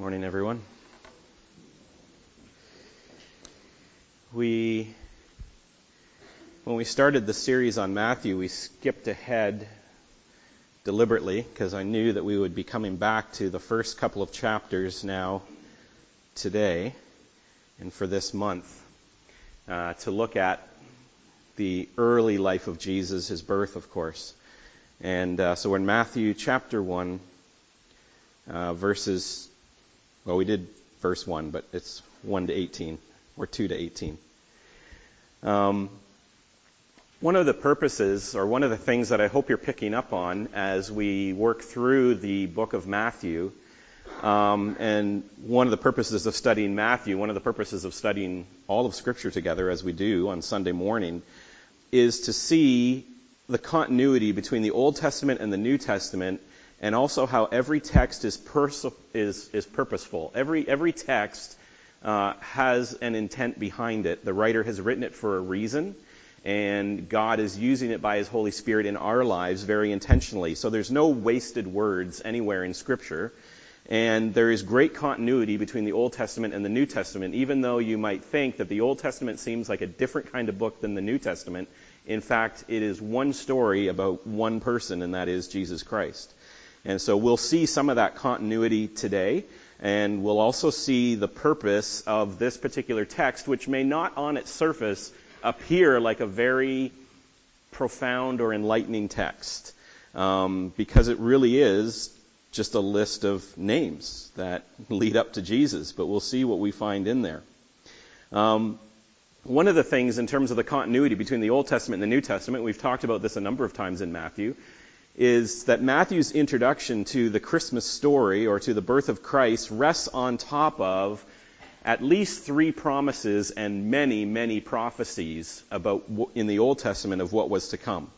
Morning, everyone. We, when we started the series on Matthew, we skipped ahead deliberately because I knew that we would be coming back to the first couple of chapters now today and for this month uh, to look at the early life of Jesus, his birth, of course. And uh, so in Matthew chapter 1, uh, verses well, we did verse 1, but it's 1 to 18, or 2 to 18. Um, one of the purposes, or one of the things that I hope you're picking up on as we work through the book of Matthew, um, and one of the purposes of studying Matthew, one of the purposes of studying all of Scripture together, as we do on Sunday morning, is to see the continuity between the Old Testament and the New Testament and also how every text is, pers- is, is purposeful. Every, every text uh, has an intent behind it. The writer has written it for a reason, and God is using it by His Holy Spirit in our lives very intentionally. So there's no wasted words anywhere in Scripture. And there is great continuity between the Old Testament and the New Testament, even though you might think that the Old Testament seems like a different kind of book than the New Testament. In fact, it is one story about one person, and that is Jesus Christ. And so we'll see some of that continuity today, and we'll also see the purpose of this particular text, which may not on its surface appear like a very profound or enlightening text, um, because it really is just a list of names that lead up to Jesus, but we'll see what we find in there. Um, one of the things in terms of the continuity between the Old Testament and the New Testament, we've talked about this a number of times in Matthew, is that Matthew's introduction to the Christmas story or to the birth of Christ rests on top of at least three promises and many, many prophecies about in the Old Testament of what was to come.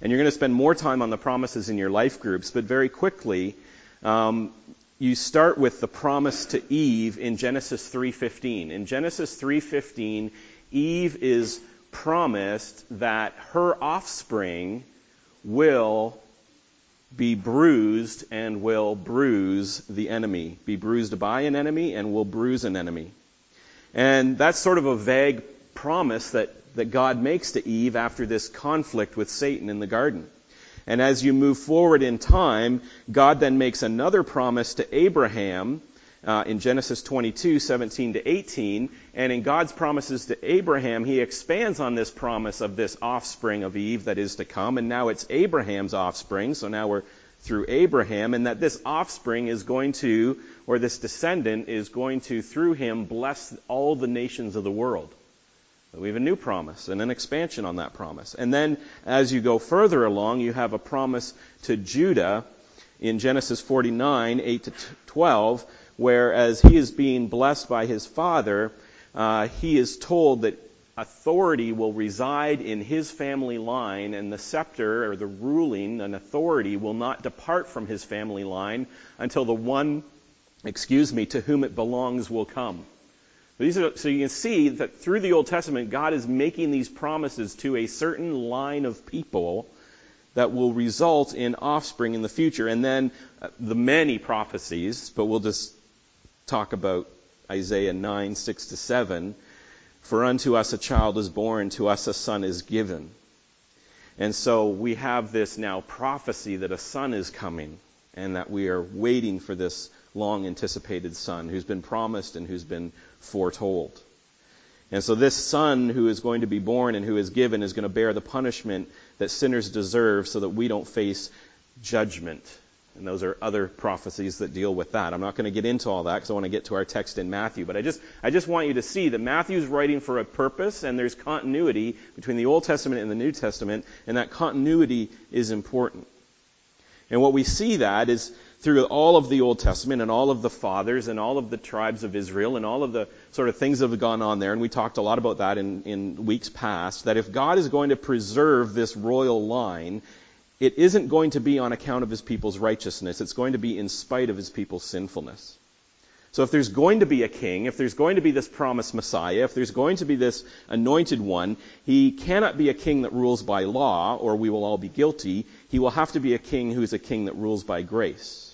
And you're going to spend more time on the promises in your life groups, but very quickly, um, you start with the promise to Eve in Genesis 3:15. In Genesis 3:15, Eve is promised that her offspring will be bruised and will bruise the enemy. Be bruised by an enemy and will bruise an enemy. And that's sort of a vague promise that, that God makes to Eve after this conflict with Satan in the garden. And as you move forward in time, God then makes another promise to Abraham uh, in Genesis 22, 17 to 18. And in God's promises to Abraham, he expands on this promise of this offspring of Eve that is to come. And now it's Abraham's offspring. So now we're through Abraham, and that this offspring is going to, or this descendant is going to, through him, bless all the nations of the world. We have a new promise and an expansion on that promise. And then as you go further along, you have a promise to Judah in Genesis 49, 8 to 12, whereas he is being blessed by his father, uh, he is told that authority will reside in his family line, and the scepter or the ruling and authority will not depart from his family line until the one, excuse me, to whom it belongs will come. Are, so you can see that through the Old Testament, God is making these promises to a certain line of people that will result in offspring in the future. And then uh, the many prophecies, but we'll just talk about Isaiah 9, 6 to 7. For unto us a child is born, to us a son is given. And so we have this now prophecy that a son is coming and that we are waiting for this long anticipated son who's been promised and who's been foretold. And so this son who is going to be born and who is given is going to bear the punishment that sinners deserve so that we don't face judgment and those are other prophecies that deal with that. I'm not going to get into all that because I want to get to our text in Matthew. But I just, I just want you to see that Matthew's writing for a purpose and there's continuity between the Old Testament and the New Testament, and that continuity is important. And what we see that is through all of the Old Testament and all of the fathers and all of the tribes of Israel and all of the sort of things that have gone on there, and we talked a lot about that in, in weeks past, that if God is going to preserve this royal line, it isn't going to be on account of his people's righteousness. It's going to be in spite of his people's sinfulness. So if there's going to be a king, if there's going to be this promised Messiah, if there's going to be this anointed one, he cannot be a king that rules by law, or we will all be guilty. He will have to be a king who is a king that rules by grace.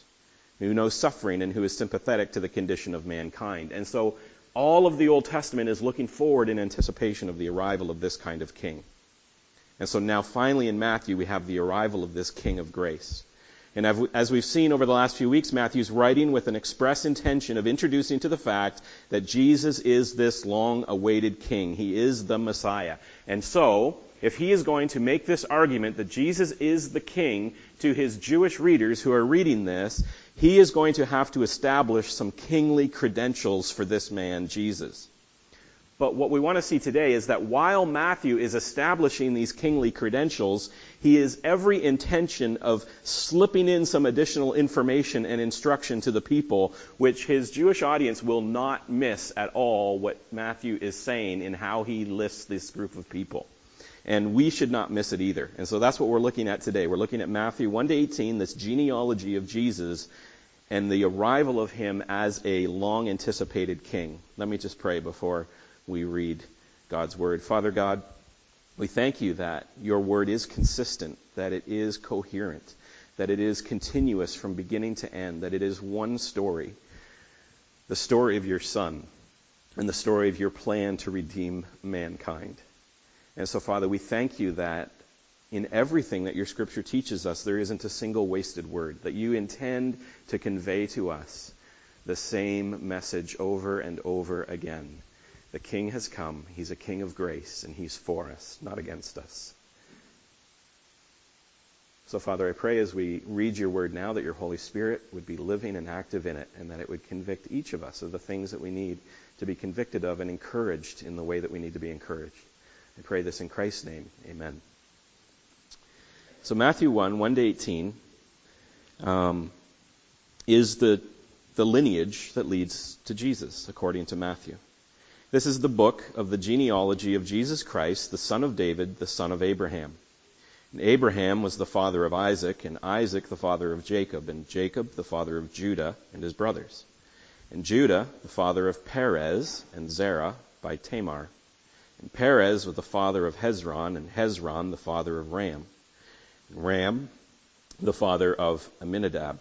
who knows suffering and who is sympathetic to the condition of mankind. And so all of the Old Testament is looking forward in anticipation of the arrival of this kind of king. And so now finally in Matthew we have the arrival of this king of grace. And as we've seen over the last few weeks, Matthew's writing with an express intention of introducing to the fact that Jesus is this long awaited king. He is the Messiah. And so, if he is going to make this argument that Jesus is the king to his Jewish readers who are reading this, he is going to have to establish some kingly credentials for this man, Jesus. But what we want to see today is that while Matthew is establishing these kingly credentials, he is every intention of slipping in some additional information and instruction to the people, which his Jewish audience will not miss at all what Matthew is saying in how he lists this group of people. And we should not miss it either. And so that's what we're looking at today. We're looking at Matthew 1 to 18, this genealogy of Jesus and the arrival of him as a long anticipated king. Let me just pray before we read God's word. Father God, we thank you that your word is consistent, that it is coherent, that it is continuous from beginning to end, that it is one story the story of your Son and the story of your plan to redeem mankind. And so, Father, we thank you that in everything that your scripture teaches us, there isn't a single wasted word, that you intend to convey to us the same message over and over again. The King has come. He's a King of grace, and He's for us, not against us. So, Father, I pray as we read your word now that your Holy Spirit would be living and active in it, and that it would convict each of us of the things that we need to be convicted of and encouraged in the way that we need to be encouraged. I pray this in Christ's name. Amen. So, Matthew 1, 1 to 18, um, is the, the lineage that leads to Jesus, according to Matthew. This is the book of the genealogy of Jesus Christ, the son of David, the son of Abraham. And Abraham was the father of Isaac, and Isaac the father of Jacob, and Jacob the father of Judah and his brothers. And Judah the father of Perez and Zerah by Tamar. And Perez was the father of Hezron, and Hezron the father of Ram. And Ram the father of Amminadab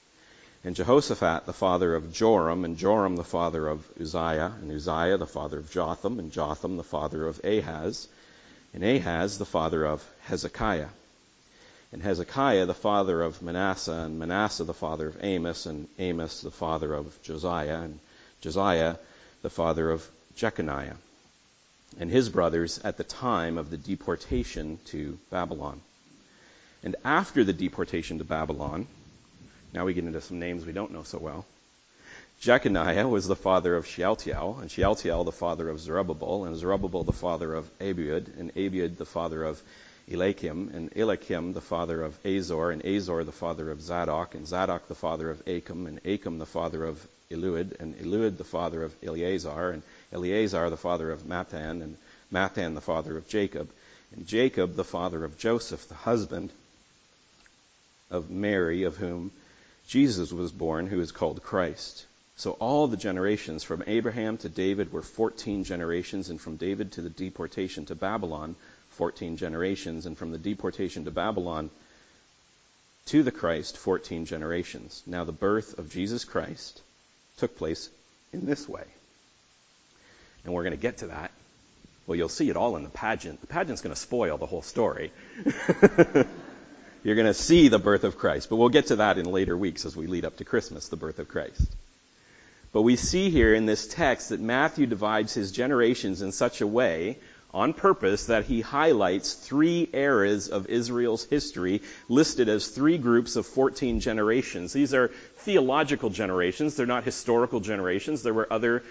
and Jehoshaphat the father of Joram, and Joram the father of Uzziah, and Uzziah the father of Jotham, and Jotham the father of Ahaz, and Ahaz the father of Hezekiah, and Hezekiah the father of Manasseh, and Manasseh the father of Amos, and Amos the father of Josiah, and Josiah the father of Jeconiah, and his brothers at the time of the deportation to Babylon. And after the deportation to Babylon, now we get into some names we don't know so well. Jeconiah was the father of Shealtiel, and Shealtiel the father of Zerubbabel, and Zerubbabel the father of Abiud, and Abiud the father of Eliakim, and Eliakim the father of Azor, and Azor the father of Zadok, and Zadok the father of Achim, and Achim the father of Eliud, and Eliud the father of Eleazar, and Eleazar the father of Matthan, and Matthan the father of Jacob, and Jacob the father of Joseph, the husband of Mary, of whom Jesus was born, who is called Christ. So all the generations from Abraham to David were 14 generations, and from David to the deportation to Babylon, 14 generations, and from the deportation to Babylon to the Christ, 14 generations. Now the birth of Jesus Christ took place in this way. And we're going to get to that. Well, you'll see it all in the pageant. The pageant's going to spoil the whole story. You're going to see the birth of Christ. But we'll get to that in later weeks as we lead up to Christmas, the birth of Christ. But we see here in this text that Matthew divides his generations in such a way on purpose that he highlights three eras of Israel's history listed as three groups of 14 generations. These are theological generations. They're not historical generations. There were other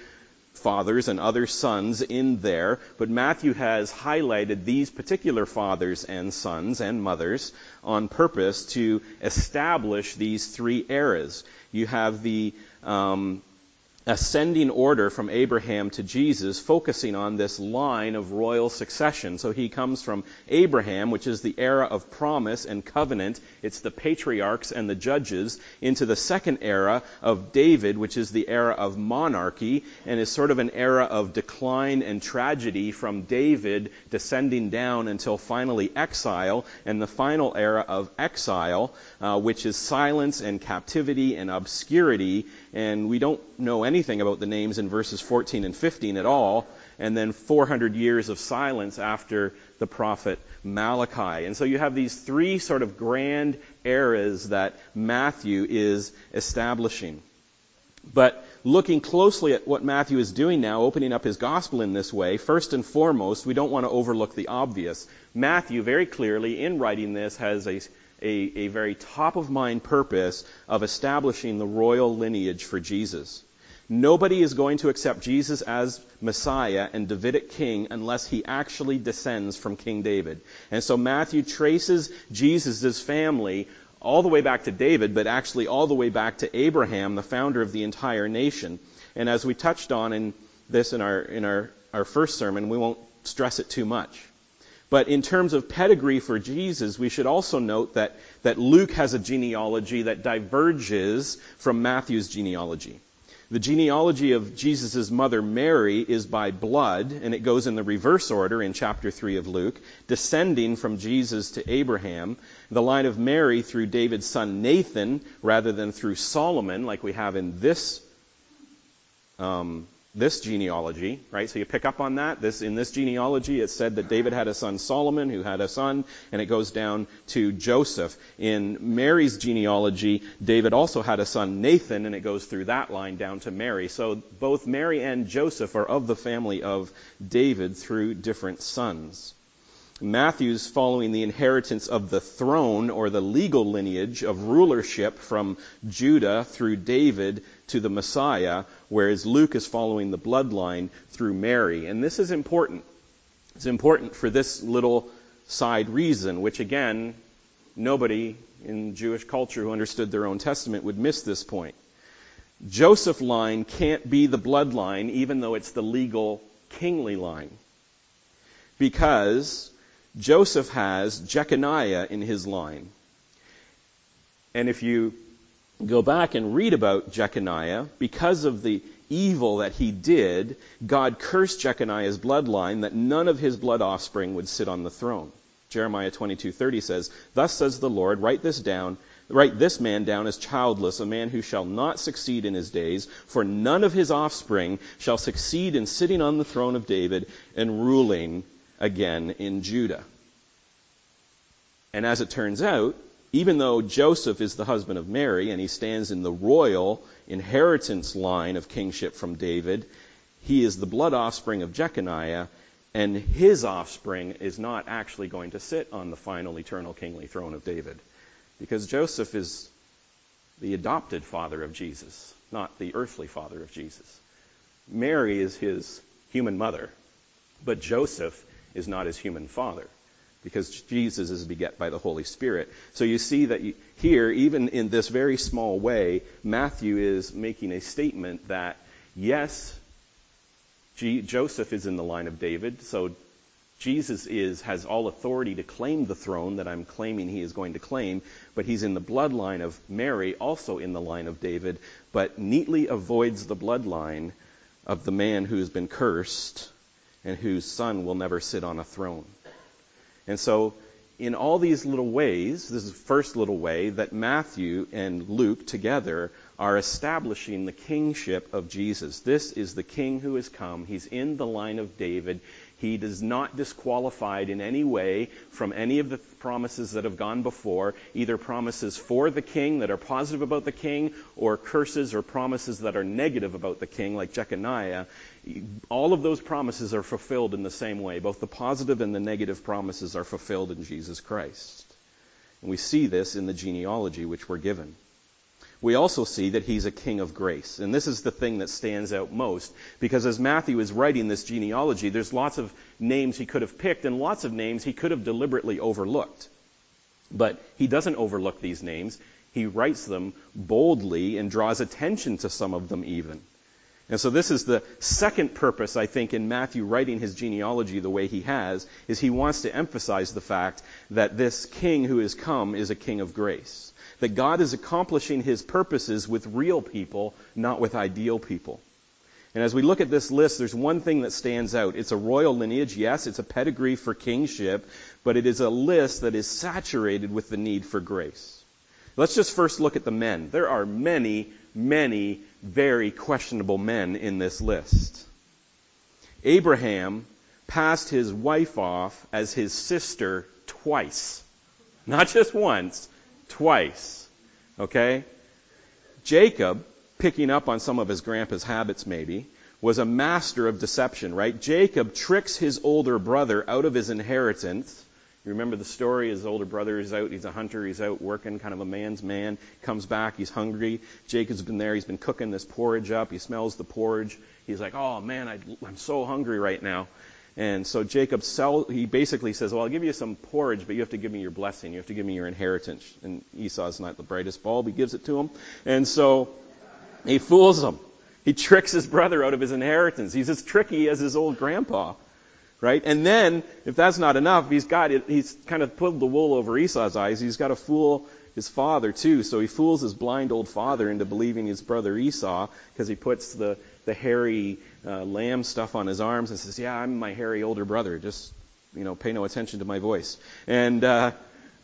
fathers and other sons in there, but Matthew has highlighted these particular fathers and sons and mothers on purpose to establish these three eras. You have the um, ascending order from Abraham to Jesus, focusing on this line of royal succession. So he comes from Abraham, which is the era of promise and covenant. It's the patriarchs and the judges, into the second era of David, which is the era of monarchy, and is sort of an era of decline and tragedy from David descending down until finally exile, and the final era of exile, uh, which is silence and captivity and obscurity and we don't know anything about the names in verses 14 and 15 at all, and then 400 years of silence after the prophet Malachi. And so you have these three sort of grand eras that Matthew is establishing. But looking closely at what Matthew is doing now, opening up his gospel in this way, first and foremost, we don't want to overlook the obvious. Matthew, very clearly, in writing this, has a a, a very top of mind purpose of establishing the royal lineage for Jesus. Nobody is going to accept Jesus as Messiah and Davidic king unless he actually descends from King David. And so Matthew traces Jesus' family all the way back to David, but actually all the way back to Abraham, the founder of the entire nation. And as we touched on in this in our, in our, our first sermon, we won't stress it too much. But in terms of pedigree for Jesus, we should also note that, that Luke has a genealogy that diverges from Matthew's genealogy. The genealogy of Jesus' mother Mary is by blood, and it goes in the reverse order in chapter 3 of Luke, descending from Jesus to Abraham. The line of Mary through David's son Nathan, rather than through Solomon, like we have in this um, this genealogy, right? So you pick up on that. This in this genealogy, it said that David had a son Solomon, who had a son, and it goes down to Joseph. In Mary's genealogy, David also had a son Nathan, and it goes through that line down to Mary. So both Mary and Joseph are of the family of David through different sons. Matthew's following the inheritance of the throne or the legal lineage of rulership from Judah through David to the Messiah, whereas Luke is following the bloodline through Mary. And this is important. It's important for this little side reason, which again, nobody in Jewish culture who understood their own testament would miss this point. Joseph line can't be the bloodline even though it's the legal kingly line. Because Joseph has Jeconiah in his line. And if you go back and read about Jeconiah, because of the evil that he did, God cursed Jeconiah's bloodline that none of his blood offspring would sit on the throne. Jeremiah 22:30 says, "Thus says the Lord, write this down, write this man down as childless, a man who shall not succeed in his days, for none of his offspring shall succeed in sitting on the throne of David and ruling again in Judah. And as it turns out, even though Joseph is the husband of Mary and he stands in the royal inheritance line of kingship from David, he is the blood offspring of Jeconiah, and his offspring is not actually going to sit on the final eternal kingly throne of David. Because Joseph is the adopted father of Jesus, not the earthly father of Jesus. Mary is his human mother, but Joseph is not his human father because Jesus is beget by the Holy Spirit. So you see that here, even in this very small way, Matthew is making a statement that yes, G- Joseph is in the line of David, so Jesus is has all authority to claim the throne that I'm claiming he is going to claim, but he's in the bloodline of Mary, also in the line of David, but neatly avoids the bloodline of the man who has been cursed and whose son will never sit on a throne. And so, in all these little ways, this is the first little way that Matthew and Luke together are establishing the kingship of Jesus. This is the king who has come. He's in the line of David. He is not disqualified in any way from any of the promises that have gone before, either promises for the king that are positive about the king, or curses or promises that are negative about the king, like Jeconiah. All of those promises are fulfilled in the same way. Both the positive and the negative promises are fulfilled in Jesus Christ. And we see this in the genealogy which we're given we also see that he's a king of grace. And this is the thing that stands out most, because as Matthew is writing this genealogy, there's lots of names he could have picked and lots of names he could have deliberately overlooked. But he doesn't overlook these names. He writes them boldly and draws attention to some of them even. And so this is the second purpose, I think, in Matthew writing his genealogy the way he has, is he wants to emphasize the fact that this king who has come is a king of grace. That God is accomplishing his purposes with real people, not with ideal people. And as we look at this list, there's one thing that stands out. It's a royal lineage, yes, it's a pedigree for kingship, but it is a list that is saturated with the need for grace. Let's just first look at the men. There are many, many very questionable men in this list. Abraham passed his wife off as his sister twice. Not just once, twice. Okay? Jacob, picking up on some of his grandpa's habits maybe, was a master of deception, right? Jacob tricks his older brother out of his inheritance you remember the story? His older brother is out. He's a hunter. He's out working, kind of a man's man. Comes back. He's hungry. Jacob's been there. He's been cooking this porridge up. He smells the porridge. He's like, "Oh man, I, I'm so hungry right now." And so Jacob sell, he basically says, well, I'll give you some porridge, but you have to give me your blessing. You have to give me your inheritance. And Esau's not the brightest bulb. He gives it to him. And so he fools him. He tricks his brother out of his inheritance. He's as tricky as his old grandpa right? And then, if that's not enough, he's got he's kind of pulled the wool over Esau's eyes. He's got to fool his father too. So he fools his blind old father into believing his brother Esau because he puts the the hairy uh, lamb stuff on his arms and says, "Yeah, I'm my hairy older brother. Just you know, pay no attention to my voice." And uh,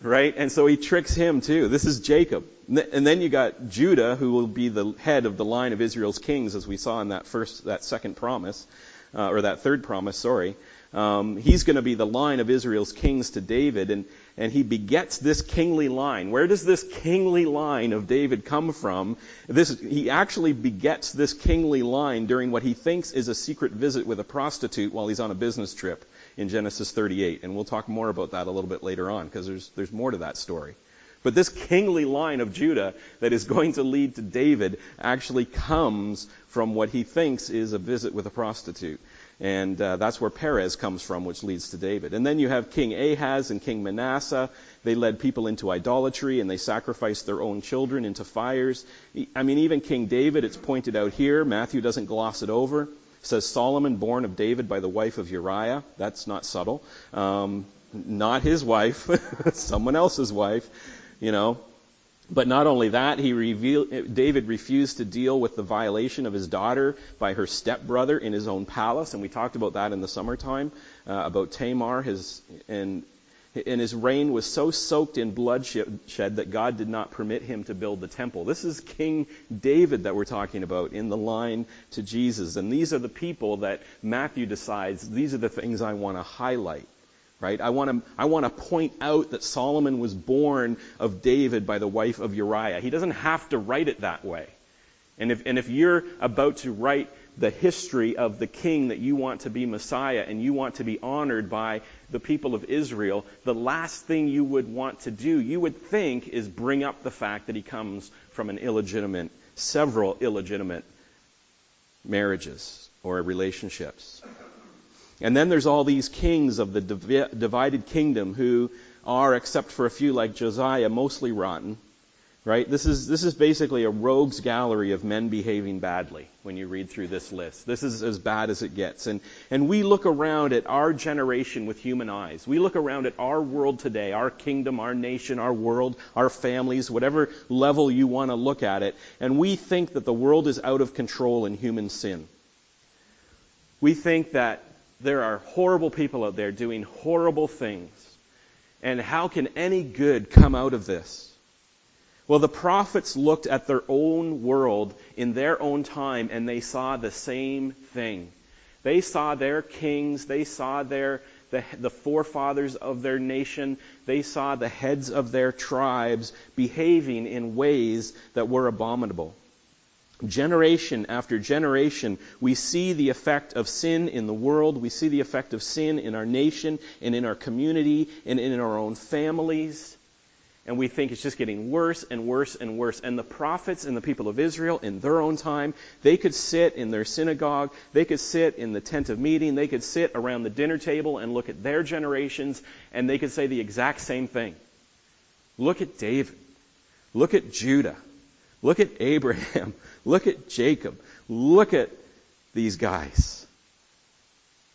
right, and so he tricks him too. This is Jacob. And then you got Judah, who will be the head of the line of Israel's kings, as we saw in that first, that second promise, uh, or that third promise. Sorry. Um, he's going to be the line of Israel's kings to David, and, and he begets this kingly line. Where does this kingly line of David come from? This, he actually begets this kingly line during what he thinks is a secret visit with a prostitute while he's on a business trip in Genesis 38. And we'll talk more about that a little bit later on, because there's, there's more to that story. But this kingly line of Judah that is going to lead to David actually comes from what he thinks is a visit with a prostitute. And uh, that's where Perez comes from, which leads to David. And then you have King Ahaz and King Manasseh. They led people into idolatry and they sacrificed their own children into fires. I mean, even King David, it's pointed out here. Matthew doesn't gloss it over. It says Solomon, born of David by the wife of Uriah. That's not subtle. Um, not his wife, someone else's wife, you know. But not only that, he revealed, David refused to deal with the violation of his daughter by her stepbrother in his own palace, and we talked about that in the summertime uh, about Tamar. His and and his reign was so soaked in bloodshed that God did not permit him to build the temple. This is King David that we're talking about in the line to Jesus, and these are the people that Matthew decides these are the things I want to highlight right? I want to I want to point out that Solomon was born of David by the wife of Uriah. He doesn't have to write it that way. And if and if you're about to write the history of the king that you want to be Messiah and you want to be honored by the people of Israel, the last thing you would want to do, you would think, is bring up the fact that he comes from an illegitimate, several illegitimate marriages or relationships. And then there's all these kings of the divided kingdom who are, except for a few like Josiah, mostly rotten. Right? This is, this is basically a rogues gallery of men behaving badly when you read through this list. This is as bad as it gets. And, and we look around at our generation with human eyes. We look around at our world today, our kingdom, our nation, our world, our families, whatever level you want to look at it, and we think that the world is out of control in human sin. We think that there are horrible people out there doing horrible things. And how can any good come out of this? Well, the prophets looked at their own world in their own time and they saw the same thing. They saw their kings, they saw their the, the forefathers of their nation, they saw the heads of their tribes behaving in ways that were abominable. Generation after generation, we see the effect of sin in the world. We see the effect of sin in our nation and in our community and in our own families. And we think it's just getting worse and worse and worse. And the prophets and the people of Israel, in their own time, they could sit in their synagogue, they could sit in the tent of meeting, they could sit around the dinner table and look at their generations, and they could say the exact same thing. Look at David. Look at Judah. Look at Abraham. Look at Jacob. Look at these guys.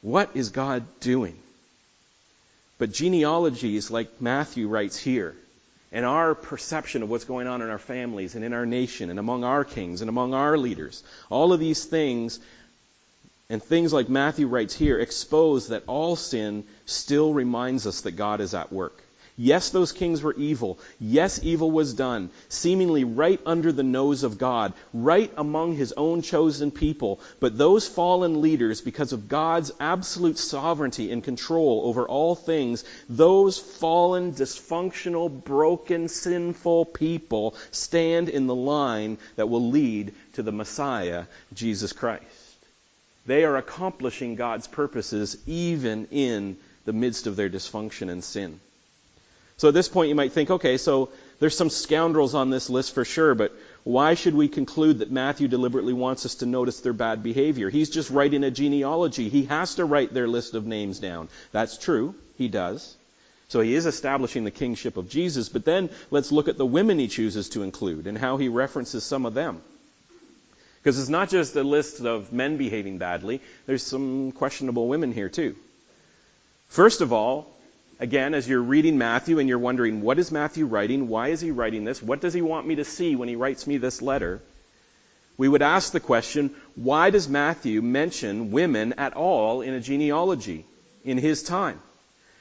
What is God doing? But genealogies, like Matthew writes here, and our perception of what's going on in our families and in our nation and among our kings and among our leaders, all of these things and things like Matthew writes here expose that all sin still reminds us that God is at work. Yes, those kings were evil. Yes, evil was done, seemingly right under the nose of God, right among his own chosen people. But those fallen leaders, because of God's absolute sovereignty and control over all things, those fallen, dysfunctional, broken, sinful people stand in the line that will lead to the Messiah, Jesus Christ. They are accomplishing God's purposes even in the midst of their dysfunction and sin. So at this point, you might think, okay, so there's some scoundrels on this list for sure, but why should we conclude that Matthew deliberately wants us to notice their bad behavior? He's just writing a genealogy. He has to write their list of names down. That's true. He does. So he is establishing the kingship of Jesus, but then let's look at the women he chooses to include and how he references some of them. Because it's not just a list of men behaving badly, there's some questionable women here too. First of all, again, as you're reading Matthew and you're wondering, what is Matthew writing? Why is he writing this? What does he want me to see when he writes me this letter? We would ask the question, why does Matthew mention women at all in a genealogy in his time?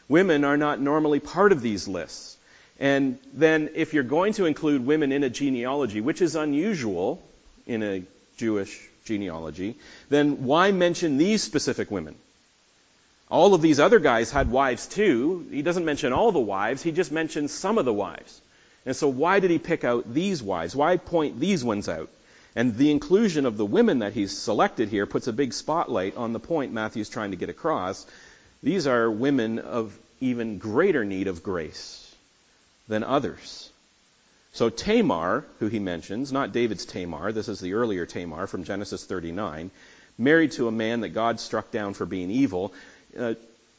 Women are not normally part of these lists. And then if you're going to include women in a genealogy, which is unusual in a Jewish genealogy, then why mention these specific women? All of these other guys had wives too. He doesn't mention all the wives, he just mentions some of the wives. And so why did he pick out these wives? Why point these ones out? And the inclusion of the women that he's selected here puts a big spotlight on the point Matthew's trying to get across. These are women of even greater need of grace than others. So Tamar, who he mentions, not David's Tamar, this is the earlier Tamar from Genesis 39, married to a man that God struck down for being evil, uh,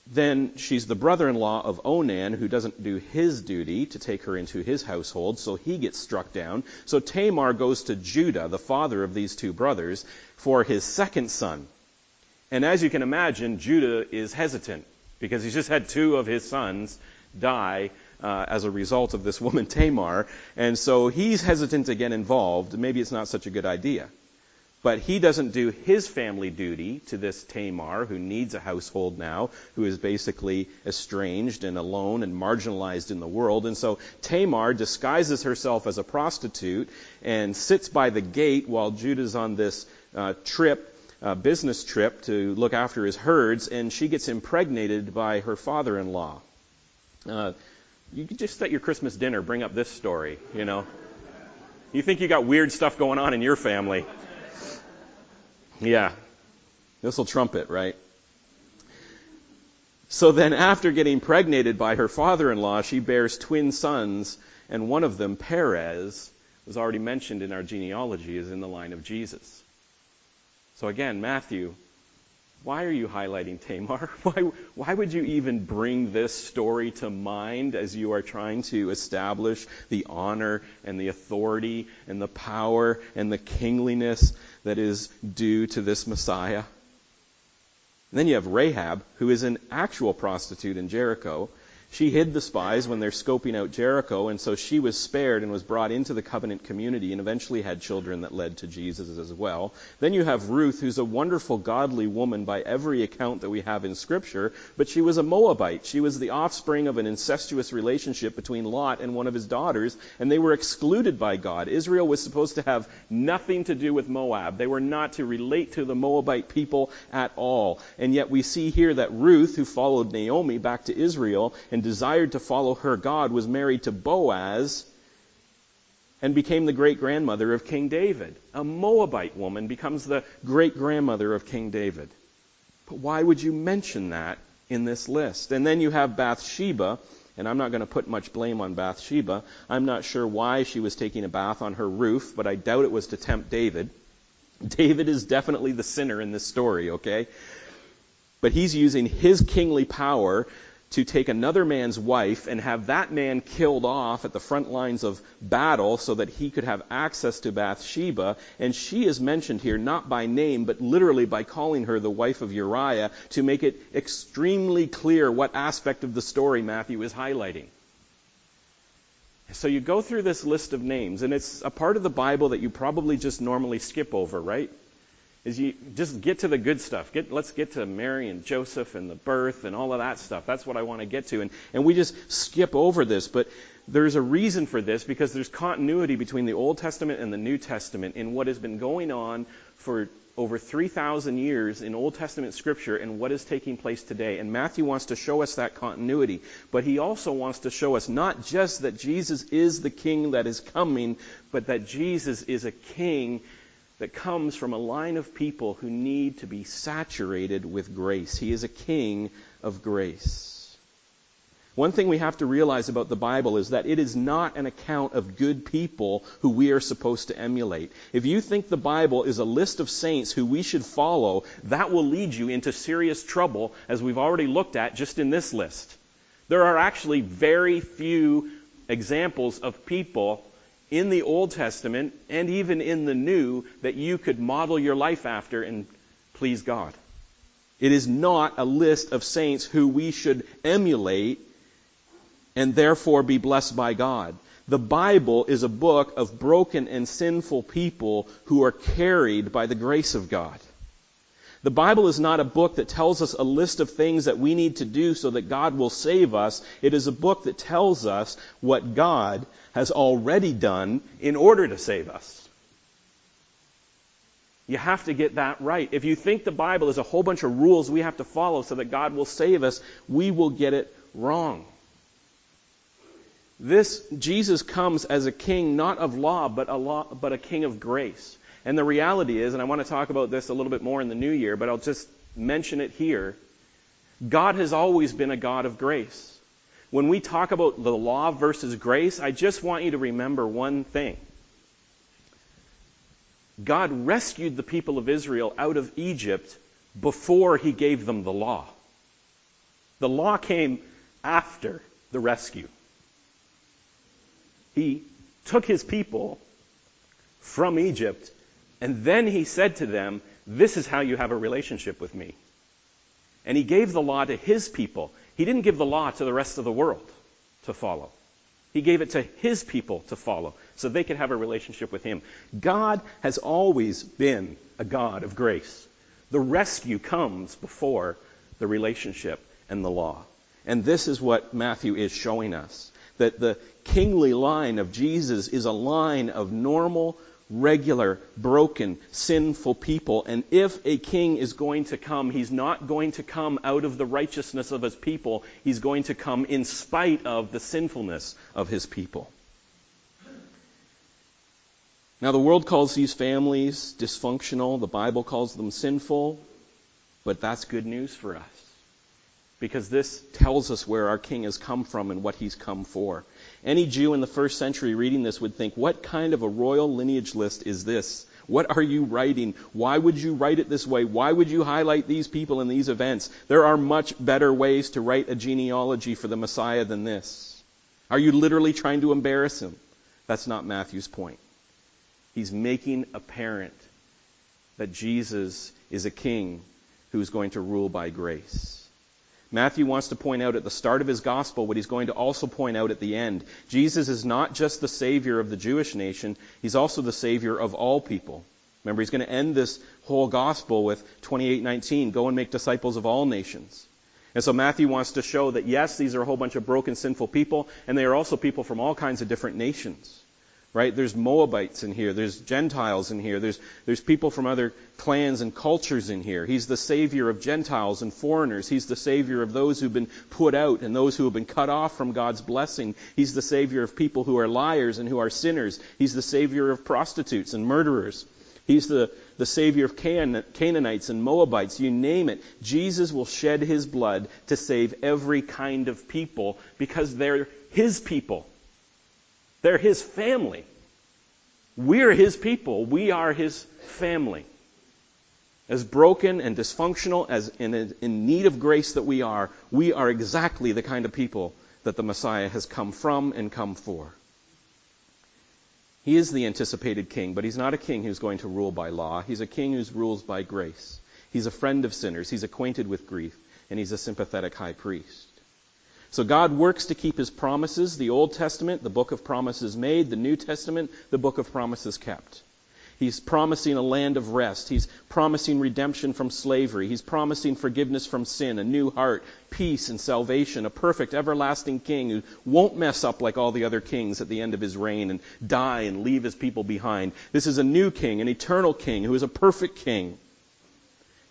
then she's the brother-in-law of Onan who doesn't do his duty to take her into his household, so he gets struck down. So Tamar goes to Judah, the father of these two brothers, for his second son. And as you can imagine, Judah is hesitant because he's just had two of his sons die uh, as a result of this woman Tamar, and so he's hesitant to get involved. Maybe it's not such a good idea. But he doesn't do his family duty to this Tamar, who needs a household now, who is basically estranged and alone and marginalized in the world. And so Tamar disguises herself as a prostitute and sits by the gate while Judah's on this uh, trip, uh, business trip to look after his herds, and she gets impregnated by her father-in-law. Uh, you could just at your Christmas dinner bring up this story, you know. You think you got weird stuff going on in your family. Yeah. This will trump it, right? So then, after getting pregnated by her father in law, she bears twin sons, and one of them, Perez, was already mentioned in our genealogy, is in the line of Jesus. So again, Matthew, why are you highlighting Tamar? Why, why would you even bring this story to mind as you are trying to establish the honor and the authority and the power and the kingliness that is due to this Messiah. And then you have Rahab, who is an actual prostitute in Jericho, she hid the spies when they're scoping out Jericho, and so she was spared and was brought into the covenant community and eventually had children that led to Jesus as well. Then you have Ruth, who's a wonderful, godly woman by every account that we have in Scripture, but she was a Moabite. She was the offspring of an incestuous relationship between Lot and one of his daughters, and they were excluded by God. Israel was supposed to have nothing to do with Moab. They were not to relate to the Moabite people at all. And yet we see here that Ruth, who followed Naomi back to Israel, and and desired to follow her God was married to Boaz and became the great grandmother of King David. A Moabite woman becomes the great grandmother of King David. But why would you mention that in this list? And then you have Bathsheba, and I'm not going to put much blame on Bathsheba. I'm not sure why she was taking a bath on her roof, but I doubt it was to tempt David. David is definitely the sinner in this story, okay? But he's using his kingly power to take another man's wife and have that man killed off at the front lines of battle so that he could have access to Bathsheba. And she is mentioned here not by name, but literally by calling her the wife of Uriah to make it extremely clear what aspect of the story Matthew is highlighting. So you go through this list of names, and it's a part of the Bible that you probably just normally skip over, right? Is you just get to the good stuff. Get, let's get to Mary and Joseph and the birth and all of that stuff. That's what I want to get to. And, and we just skip over this. But there's a reason for this because there's continuity between the Old Testament and the New Testament in what has been going on for over 3,000 years in Old Testament scripture and what is taking place today. And Matthew wants to show us that continuity, but he also wants to show us not just that Jesus is the king that is coming, but that Jesus is a king that comes from a line of people who need to be saturated with grace. He is a king of grace. One thing we have to realize about the Bible is that it is not an account of good people who we are supposed to emulate. If you think the Bible is a list of saints who we should follow, that will lead you into serious trouble, as we've already looked at just in this list. There are actually very few examples of people in the Old Testament and even in the New that you could model your life after and please God. It is not a list of saints who we should emulate and therefore be blessed by God. The Bible is a book of broken and sinful people who are carried by the grace of God. The Bible is not a book that tells us a list of things that we need to do so that God will save us. It is a book that tells us what God has already done in order to save us. You have to get that right. If you think the Bible is a whole bunch of rules we have to follow so that God will save us, we will get it wrong. This Jesus comes as a king not of law but a law but a king of grace. And the reality is, and I want to talk about this a little bit more in the new year, but I'll just mention it here. God has always been a God of grace. When we talk about the law versus grace, I just want you to remember one thing. God rescued the people of Israel out of Egypt before he gave them the law. The law came after the rescue. He took his people from Egypt and then he said to them, This is how you have a relationship with me. And he gave the law to his people. He didn't give the law to the rest of the world to follow. He gave it to his people to follow so they could have a relationship with him. God has always been a God of grace. The rescue comes before the relationship and the law. And this is what Matthew is showing us. That the kingly line of Jesus is a line of normal regular, broken, sinful people. And if a king is going to come, he's not going to come out of the righteousness of his people. He's going to come in spite of the sinfulness of his people. Now, the world calls these families dysfunctional. The Bible calls them sinful. But that's good news for us. Because this tells us where our king has come from and what he's come for. Any Jew in the first century reading this would think, what kind of a royal lineage list is this? What are you writing? Why would you write it this way? Why would you highlight these people and these events? There are much better ways to write a genealogy for the Messiah than this. Are you literally trying to embarrass him? That's not Matthew's point. He's making apparent that Jesus is a king who is going to rule by grace. Matthew wants to point out at the start of his gospel what he's going to also point out at the end. Jesus is not just the Savior of the Jewish nation, he's also the Savior of all people. Remember, he's going to end this whole gospel with 28:19, go and make disciples of all nations. And so Matthew wants to show that yes, these are a whole bunch of broken, sinful people, and they are also people from all kinds of different nations right? There's Moabites in here. There's Gentiles in here. There's, there's people from other clans and cultures in here. He's the Savior of Gentiles and foreigners. He's the Savior of those who've been put out and those who have been cut off from God's blessing. He's the Savior of people who are liars and who are sinners. He's the Savior of prostitutes and murderers. He's the, the Savior of Can- Canaanites and Moabites. You name it. Jesus will shed His blood to save every kind of people because they're His people. They're his family. We're his people. We are his family. As broken and dysfunctional as in, in need of grace that we are, we are exactly the kind of people that the Messiah has come from and come for. He is the anticipated king, but he's not a king who's going to rule by law. He's a king who rules by grace. He's a friend of sinners. He's acquainted with grief, and he's a sympathetic high priest. So God works to keep his promises. The Old Testament, the book of promises made. The New Testament, the book of promises kept. He's promising a land of rest. He's promising redemption from slavery. He's promising forgiveness from sin, a new heart, peace and salvation, a perfect, everlasting king who won't mess up like all the other kings at the end of his reign and die and leave his people behind. This is a new king, an eternal king who is a perfect king.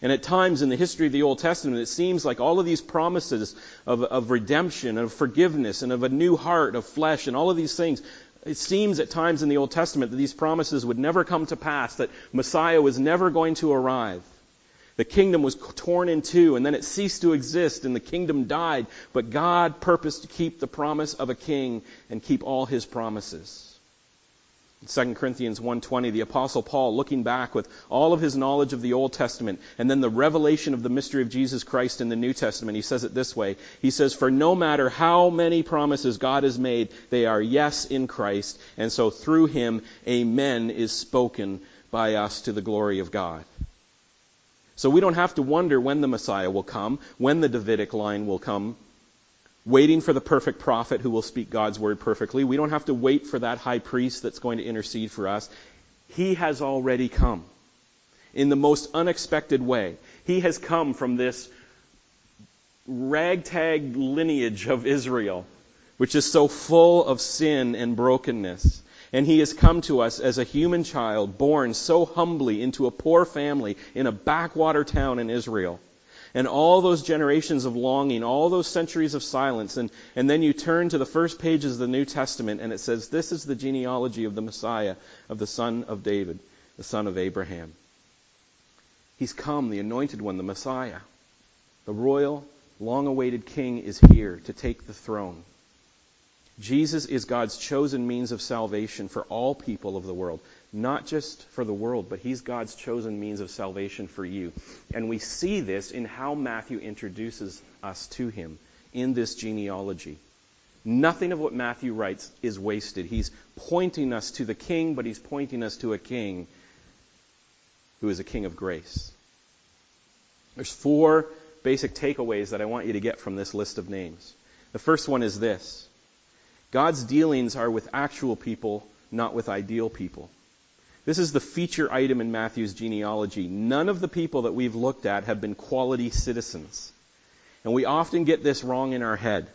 And at times in the history of the Old Testament, it seems like all of these promises of, of redemption, of forgiveness, and of a new heart, of flesh, and all of these things it seems at times in the Old Testament that these promises would never come to pass, that Messiah was never going to arrive. The kingdom was torn in two, and then it ceased to exist, and the kingdom died. But God purposed to keep the promise of a king and keep all his promises. 2 Corinthians 1:20 the apostle Paul looking back with all of his knowledge of the Old Testament and then the revelation of the mystery of Jesus Christ in the New Testament he says it this way. He says for no matter how many promises God has made they are yes in Christ and so through him amen is spoken by us to the glory of God. So we don't have to wonder when the Messiah will come when the Davidic line will come waiting for the perfect prophet who will speak God's word perfectly. We don't have to wait for that high priest that's going to intercede for us. He has already come in the most unexpected way. He has come from this ragtag lineage of Israel, which is so full of sin and brokenness. And he has come to us as a human child, born so humbly into a poor family in a backwater town in Israel and all those generations of longing, all those centuries of silence, and, and then you turn to the first pages of the New Testament and it says, This is the genealogy of the Messiah, of the son of David, the son of Abraham. He's come, the anointed one, the Messiah. The royal, long awaited king is here to take the throne. Jesus is God's chosen means of salvation for all people of the world not just for the world, but he's God's chosen means of salvation for you. And we see this in how Matthew introduces us to him in this genealogy. Nothing of what Matthew writes is wasted. He's pointing us to the king, but he's pointing us to a king who is a king of grace. There's four basic takeaways that I want you to get from this list of names. The first one is this. God's dealings are with actual people, not with ideal people. This is the feature item in Matthew's genealogy. None of the people that we've looked at have been quality citizens. And we often get this wrong in our head.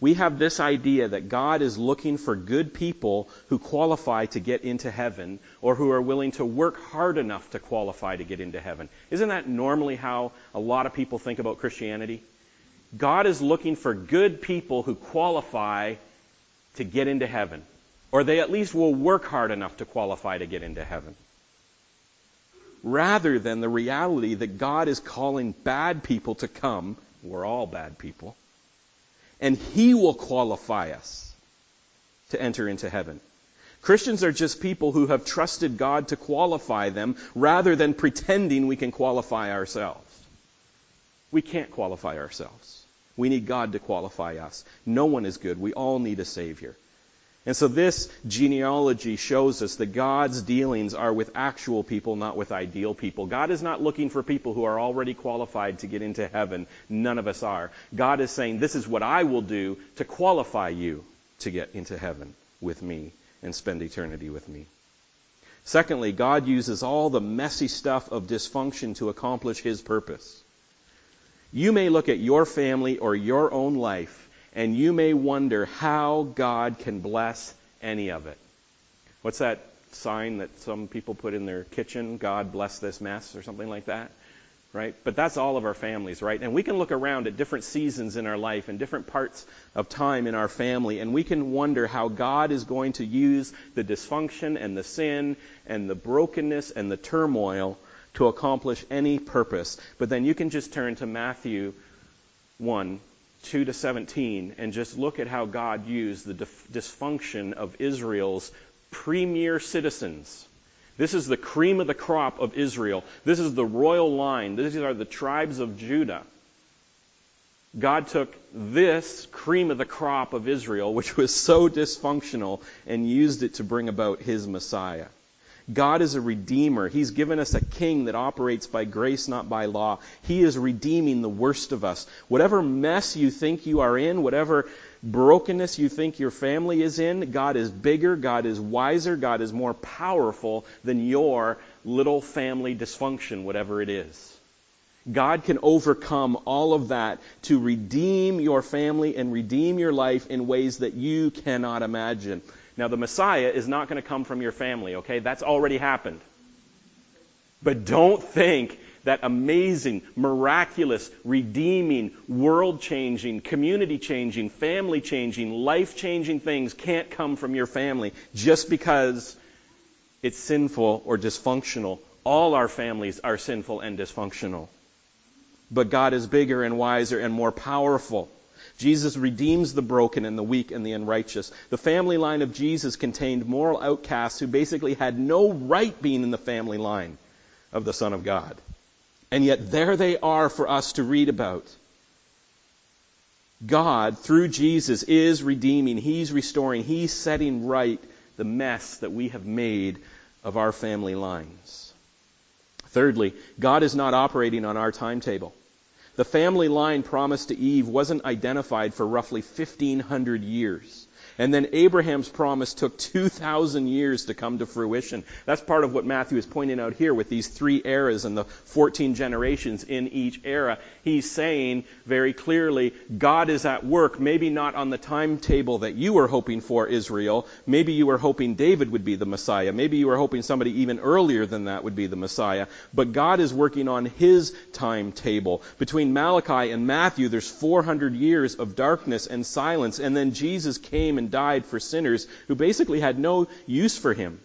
We have this idea that God is looking for good people who qualify to get into heaven or who are willing to work hard enough to qualify to get into heaven. Isn't that normally how a lot of people think about Christianity? God is looking for good people who qualify to get into heaven or they at least will work hard enough to qualify to get into heaven. Rather than the reality that God is calling bad people to come, we're all bad people, and He will qualify us to enter into heaven. Christians are just people who have trusted God to qualify them rather than pretending we can qualify ourselves. We can't qualify ourselves. We need God to qualify us. No one is good. We all need a Savior. And so this genealogy shows us that God's dealings are with actual people, not with ideal people. God is not looking for people who are already qualified to get into heaven. None of us are. God is saying, this is what I will do to qualify you to get into heaven with me and spend eternity with me. Secondly, God uses all the messy stuff of dysfunction to accomplish His purpose. You may look at your family or your own life and you may wonder how God can bless any of it. What's that sign that some people put in their kitchen? God bless this mess, or something like that? Right? But that's all of our families, right? And we can look around at different seasons in our life and different parts of time in our family, and we can wonder how God is going to use the dysfunction and the sin and the brokenness and the turmoil to accomplish any purpose. But then you can just turn to Matthew 1, 2 to 17 and just look at how God used the dysfunction of Israel's premier citizens, This is the cream of the crop of Israel. This is the royal line. These are the tribes of Judah. God took this cream of the crop of Israel, which was so dysfunctional, and used it to bring about his Messiah. God is a redeemer. He's given us a king that operates by grace, not by law. He is redeeming the worst of us. Whatever mess you think you are in, whatever brokenness you think your family is in, God is bigger, God is wiser, God is more powerful than your little family dysfunction, whatever it is. God can overcome all of that to redeem your family and redeem your life in ways that you cannot imagine. Now, the Messiah is not going to come from your family, okay? That's already happened. But don't think that amazing, miraculous, redeeming, world changing, community changing, family changing, life changing things can't come from your family just because it's sinful or dysfunctional. All our families are sinful and dysfunctional but God is bigger and wiser and more powerful. Jesus redeems the broken and the weak and the unrighteous. The family line of Jesus contained moral outcasts who basically had no right being in the family line of the Son of God. And yet there they are for us to read about. God, through Jesus, is redeeming. He's restoring. He's setting right the mess that we have made of our family lines. Thirdly, God is not operating on our timetable. The family line promised to Eve wasn't identified for roughly 1500 years. And then Abraham's promise took 2,000 years to come to fruition. That's part of what Matthew is pointing out here with these three eras and the 14 generations in each era. He's saying very clearly, God is at work, maybe not on the timetable that you were hoping for, Israel. Maybe you were hoping David would be the Messiah. Maybe you were hoping somebody even earlier than that would be the Messiah. But God is working on His timetable. Between Malachi and Matthew, there's 400 years of darkness and silence, and then Jesus came and and died for sinners who basically had no use for him.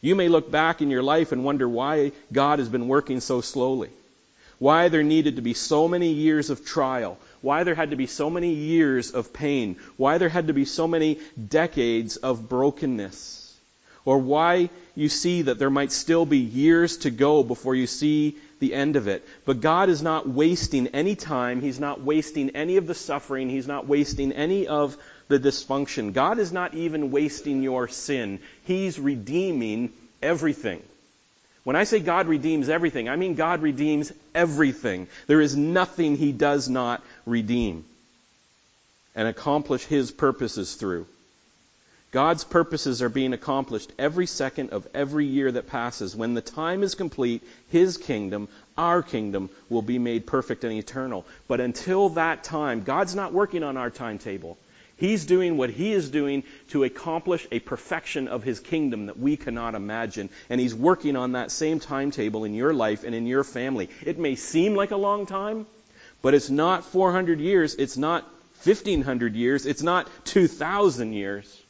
You may look back in your life and wonder why God has been working so slowly. Why there needed to be so many years of trial. Why there had to be so many years of pain. Why there had to be so many decades of brokenness. Or why you see that there might still be years to go before you see the end of it. But God is not wasting any time. He's not wasting any of the suffering. He's not wasting any of the dysfunction. God is not even wasting your sin. He's redeeming everything. When I say God redeems everything, I mean God redeems everything. There is nothing He does not redeem and accomplish His purposes through. God's purposes are being accomplished every second of every year that passes. When the time is complete, His kingdom, our kingdom, will be made perfect and eternal. But until that time, God's not working on our timetable. He's doing what he is doing to accomplish a perfection of his kingdom that we cannot imagine. And he's working on that same timetable in your life and in your family. It may seem like a long time, but it's not 400 years. It's not 1500 years. It's not 2000 years.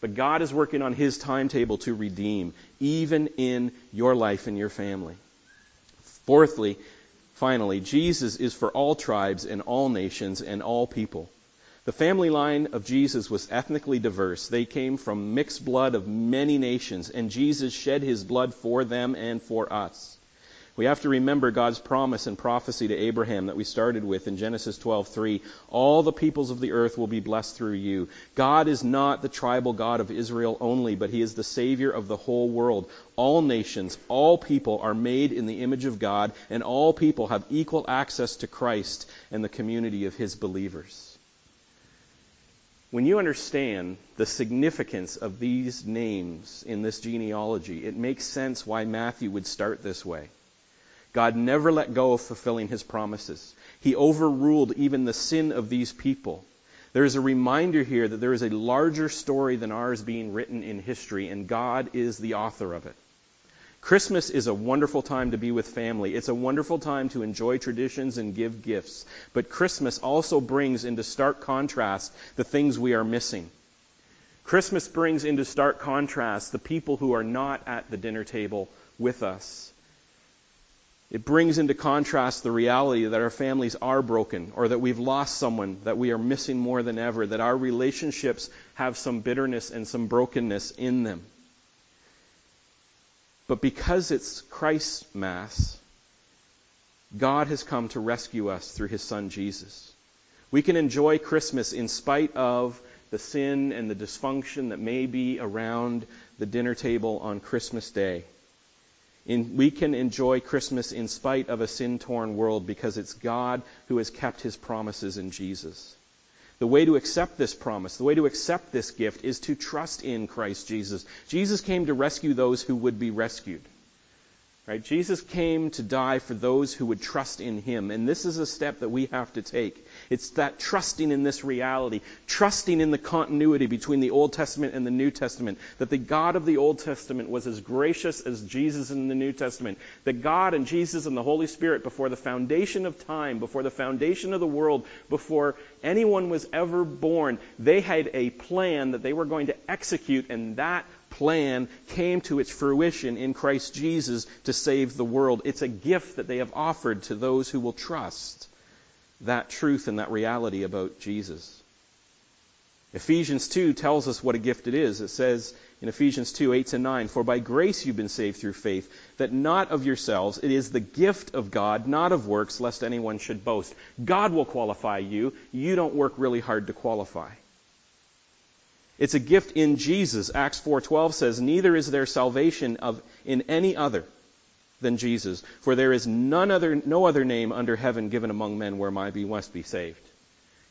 But God is working on his timetable to redeem, even in your life and your family. Fourthly, finally, Jesus is for all tribes and all nations and all people. The family line of Jesus was ethnically diverse. They came from mixed blood of many nations, and Jesus shed his blood for them and for us. We have to remember God's promise and prophecy to Abraham that we started with in Genesis 12:3. All the peoples of the earth will be blessed through you. God is not the tribal God of Israel only, but he is the savior of the whole world. All nations, all people are made in the image of God, and all people have equal access to Christ and the community of his believers. When you understand the significance of these names in this genealogy, it makes sense why Matthew would start this way. God never let go of fulfilling his promises. He overruled even the sin of these people. There is a reminder here that there is a larger story than ours being written in history, and God is the author of it. Christmas is a wonderful time to be with family. It's a wonderful time to enjoy traditions and give gifts. But Christmas also brings into stark contrast the things we are missing. Christmas brings into stark contrast the people who are not at the dinner table with us. It brings into contrast the reality that our families are broken, or that we've lost someone that we are missing more than ever, that our relationships have some bitterness and some brokenness in them. But because it's Christ's Mass, God has come to rescue us through his Son Jesus. We can enjoy Christmas in spite of the sin and the dysfunction that may be around the dinner table on Christmas Day. In, we can enjoy Christmas in spite of a sin torn world because it's God who has kept his promises in Jesus. The way to accept this promise, the way to accept this gift is to trust in Christ Jesus. Jesus came to rescue those who would be rescued. Right? Jesus came to die for those who would trust in him. And this is a step that we have to take. It's that trusting in this reality, trusting in the continuity between the Old Testament and the New Testament, that the God of the Old Testament was as gracious as Jesus in the New Testament, that God and Jesus and the Holy Spirit before the foundation of time, before the foundation of the world, before anyone was ever born, they had a plan that they were going to execute and that plan came to its fruition in Christ Jesus to save the world. It's a gift that they have offered to those who will trust that truth and that reality about Jesus. Ephesians 2 tells us what a gift it is. It says in Ephesians 2, 8 to 9, For by grace you've been saved through faith, that not of yourselves, it is the gift of God, not of works, lest anyone should boast. God will qualify you. You don't work really hard to qualify. It's a gift in Jesus. Acts 4:12 says, "Neither is there salvation of in any other than Jesus, for there is none other no other name under heaven given among men where my be must be saved."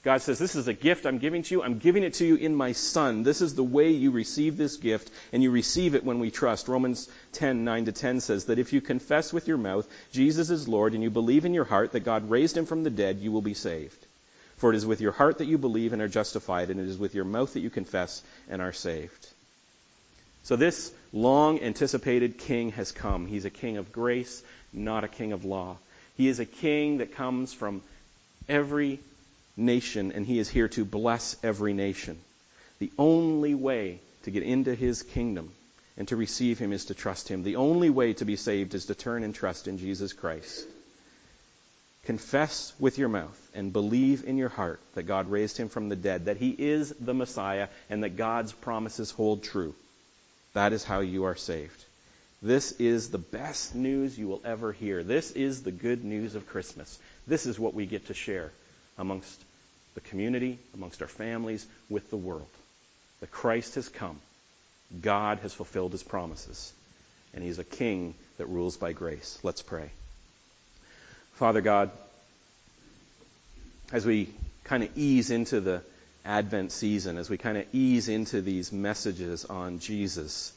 God says, "This is a gift I'm giving to you. I'm giving it to you in my Son. This is the way you receive this gift, and you receive it when we trust." Romans 10:9 to 10 says that if you confess with your mouth Jesus is Lord and you believe in your heart that God raised him from the dead, you will be saved. For it is with your heart that you believe and are justified, and it is with your mouth that you confess and are saved. So this long anticipated king has come. He's a king of grace, not a king of law. He is a king that comes from every nation, and he is here to bless every nation. The only way to get into his kingdom and to receive him is to trust him. The only way to be saved is to turn and trust in Jesus Christ. Confess with your mouth and believe in your heart that God raised him from the dead, that he is the Messiah, and that God's promises hold true. That is how you are saved. This is the best news you will ever hear. This is the good news of Christmas. This is what we get to share amongst the community, amongst our families, with the world. That Christ has come. God has fulfilled his promises. And he's a king that rules by grace. Let's pray. Father God, as we kind of ease into the Advent season, as we kind of ease into these messages on Jesus,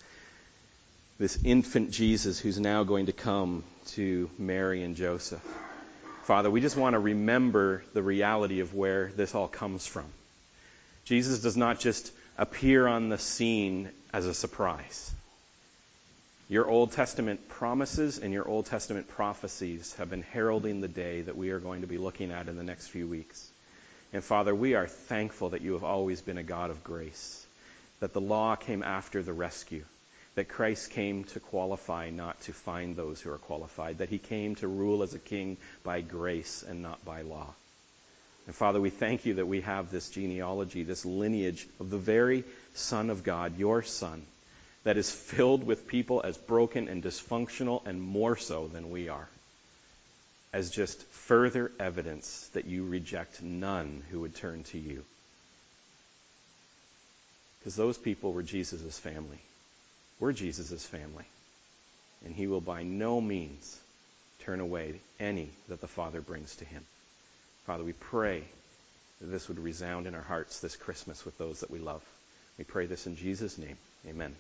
this infant Jesus who's now going to come to Mary and Joseph. Father, we just want to remember the reality of where this all comes from. Jesus does not just appear on the scene as a surprise. Your Old Testament promises and your Old Testament prophecies have been heralding the day that we are going to be looking at in the next few weeks. And Father, we are thankful that you have always been a God of grace, that the law came after the rescue, that Christ came to qualify, not to find those who are qualified, that he came to rule as a king by grace and not by law. And Father, we thank you that we have this genealogy, this lineage of the very Son of God, your Son that is filled with people as broken and dysfunctional and more so than we are, as just further evidence that you reject none who would turn to you. Because those people were Jesus' family. We're Jesus' family. And he will by no means turn away any that the Father brings to him. Father, we pray that this would resound in our hearts this Christmas with those that we love. We pray this in Jesus' name. Amen.